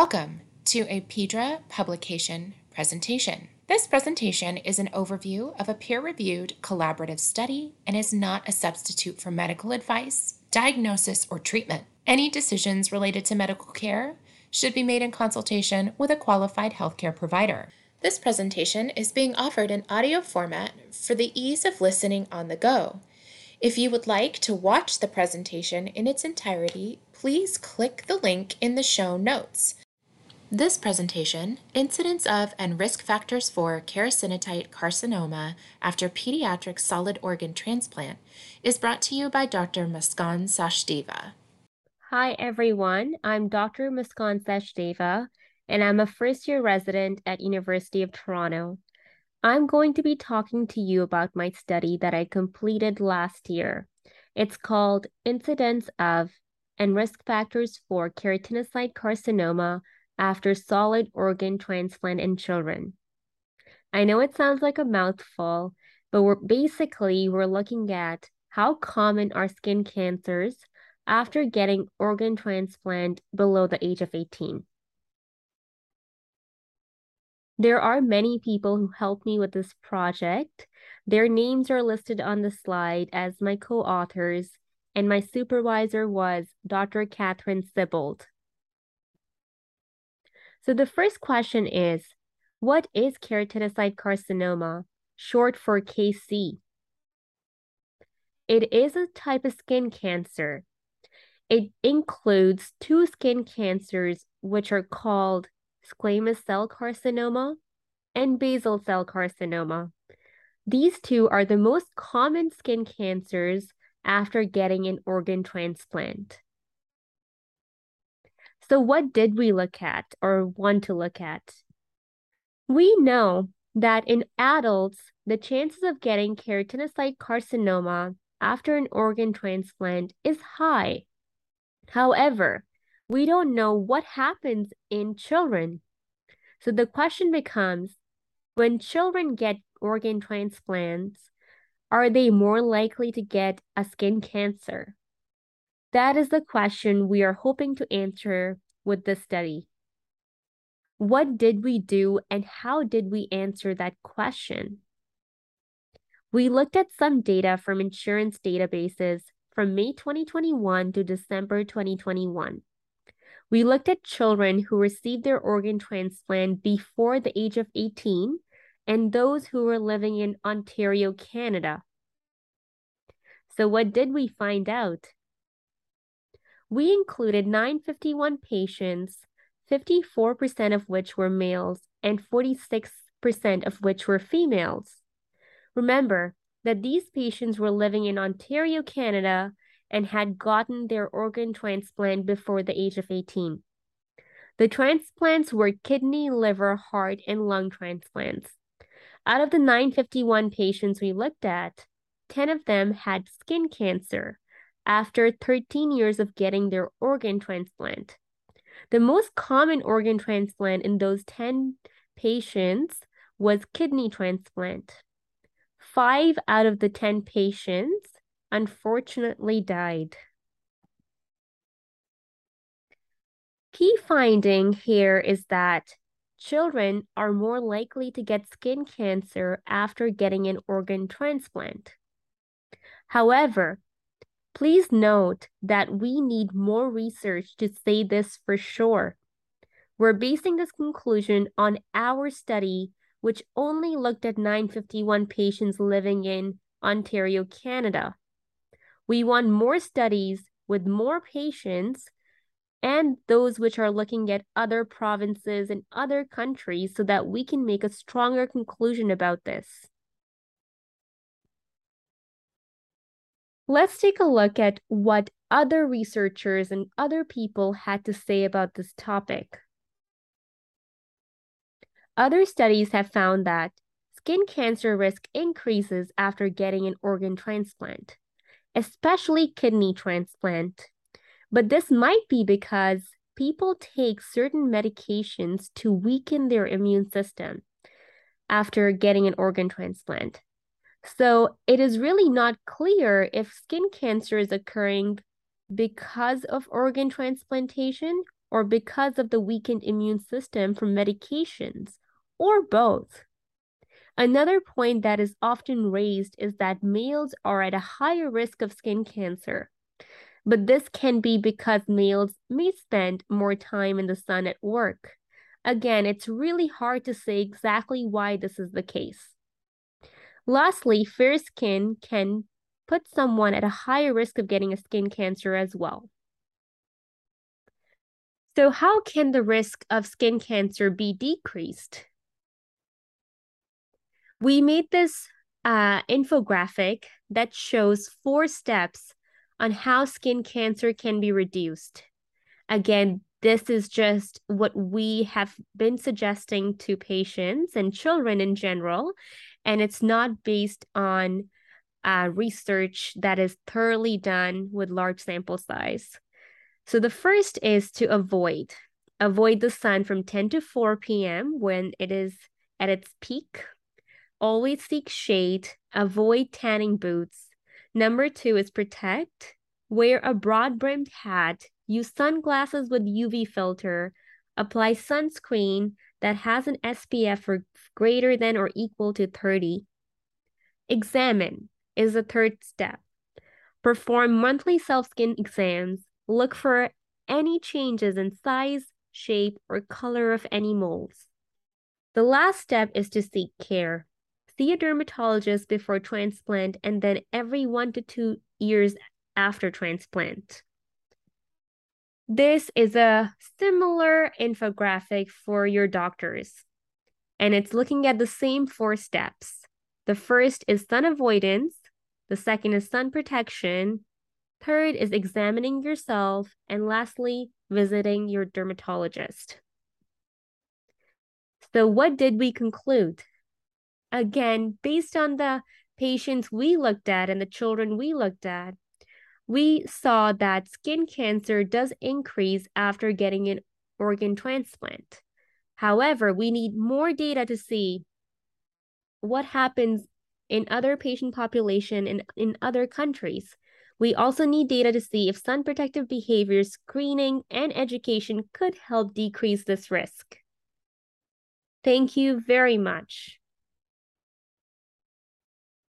Welcome to a PEDRA publication presentation. This presentation is an overview of a peer-reviewed collaborative study and is not a substitute for medical advice, diagnosis, or treatment. Any decisions related to medical care should be made in consultation with a qualified healthcare provider. This presentation is being offered in audio format for the ease of listening on the go. If you would like to watch the presentation in its entirety, please click the link in the show notes. This presentation, Incidence of and Risk Factors for Keratinocyte Carcinoma After Pediatric Solid Organ Transplant, is brought to you by Dr. Muskan Sachdeva. Hi everyone, I'm Dr. Muskan Sachdeva, and I'm a first-year resident at University of Toronto. I'm going to be talking to you about my study that I completed last year. It's called Incidence of and Risk Factors for Keratinocyte Carcinoma after solid organ transplant in children. I know it sounds like a mouthful, but we're basically we're looking at how common are skin cancers after getting organ transplant below the age of 18. There are many people who helped me with this project. Their names are listed on the slide as my co-authors, and my supervisor was Dr. Catherine Sibbald. So the first question is, what is keratinocyte carcinoma, short for KC? It is a type of skin cancer. It includes two skin cancers, which are called squamous cell carcinoma and basal cell carcinoma. These two are the most common skin cancers after getting an organ transplant. So, what did we look at or want to look at? We know that in adults, the chances of getting keratinocyte carcinoma after an organ transplant is high. However, we don't know what happens in children. So the question becomes when children get organ transplants, are they more likely to get a skin cancer? That is the question we are hoping to answer with this study. What did we do and how did we answer that question? We looked at some data from insurance databases from May 2021 to December 2021. We looked at children who received their organ transplant before the age of 18 and those who were living in Ontario, Canada. So, what did we find out? We included 951 patients, 54% of which were males and 46% of which were females. Remember that these patients were living in Ontario, Canada, and had gotten their organ transplant before the age of 18. The transplants were kidney, liver, heart, and lung transplants. Out of the 951 patients we looked at, 10 of them had skin cancer, after 13 years of getting their organ transplant. The most common organ transplant in those 10 patients was kidney transplant. Five out of the 10 patients unfortunately died. Key finding here is that children are more likely to get skin cancer after getting an organ transplant. However, Please note that we need more research to say this for sure. We're basing this conclusion on our study, which only looked at 951 patients living in Ontario, Canada. We want more studies with more patients and those which are looking at other provinces and other countries so that we can make a stronger conclusion about this. Let's take a look at what other researchers and other people had to say about this topic. Other studies have found that skin cancer risk increases after getting an organ transplant, especially kidney transplant. But this might be because people take certain medications to weaken their immune system after getting an organ transplant. So it is really not clear if skin cancer is occurring because of organ transplantation or because of the weakened immune system from medications, or both. Another point that is often raised is that males are at a higher risk of skin cancer. But this can be because males may spend more time in the sun at work. Again, it's really hard to say exactly why this is the case. Lastly, fair skin can put someone at a higher risk of getting a skin cancer as well. So, how can the risk of skin cancer be decreased? We made this uh, infographic that shows four steps on how skin cancer can be reduced. Again, this is just what we have been suggesting to patients and children in general, and it's not based on uh, research that is thoroughly done with large sample size. So the first is to avoid avoid the sun from 10 to 4 p.m. when it is at its peak. Always seek shade, avoid tanning boots. Number 2 is protect. Wear a broad-brimmed hat, use sunglasses with UV filter, apply sunscreen that has an SPF for greater than or equal to 30. Examine is the third step. Perform monthly self skin exams Look for any changes in size, shape, or color of any moles. The last step is to seek care. See a dermatologist before transplant and then every one to two years after transplant. This is a similar infographic for your doctors, and it's looking at the same four steps. The first is sun avoidance, the second is sun protection, Third is examining yourself. And lastly, visiting your dermatologist. So, what did we conclude? Again, based on the patients we looked at and the children we looked at, we saw that skin cancer does increase after getting an organ transplant. However, we need more data to see what happens in other patient population in, in other countries. We also need data to see if sun protective behavior screening and education could help decrease this risk. Thank you very much.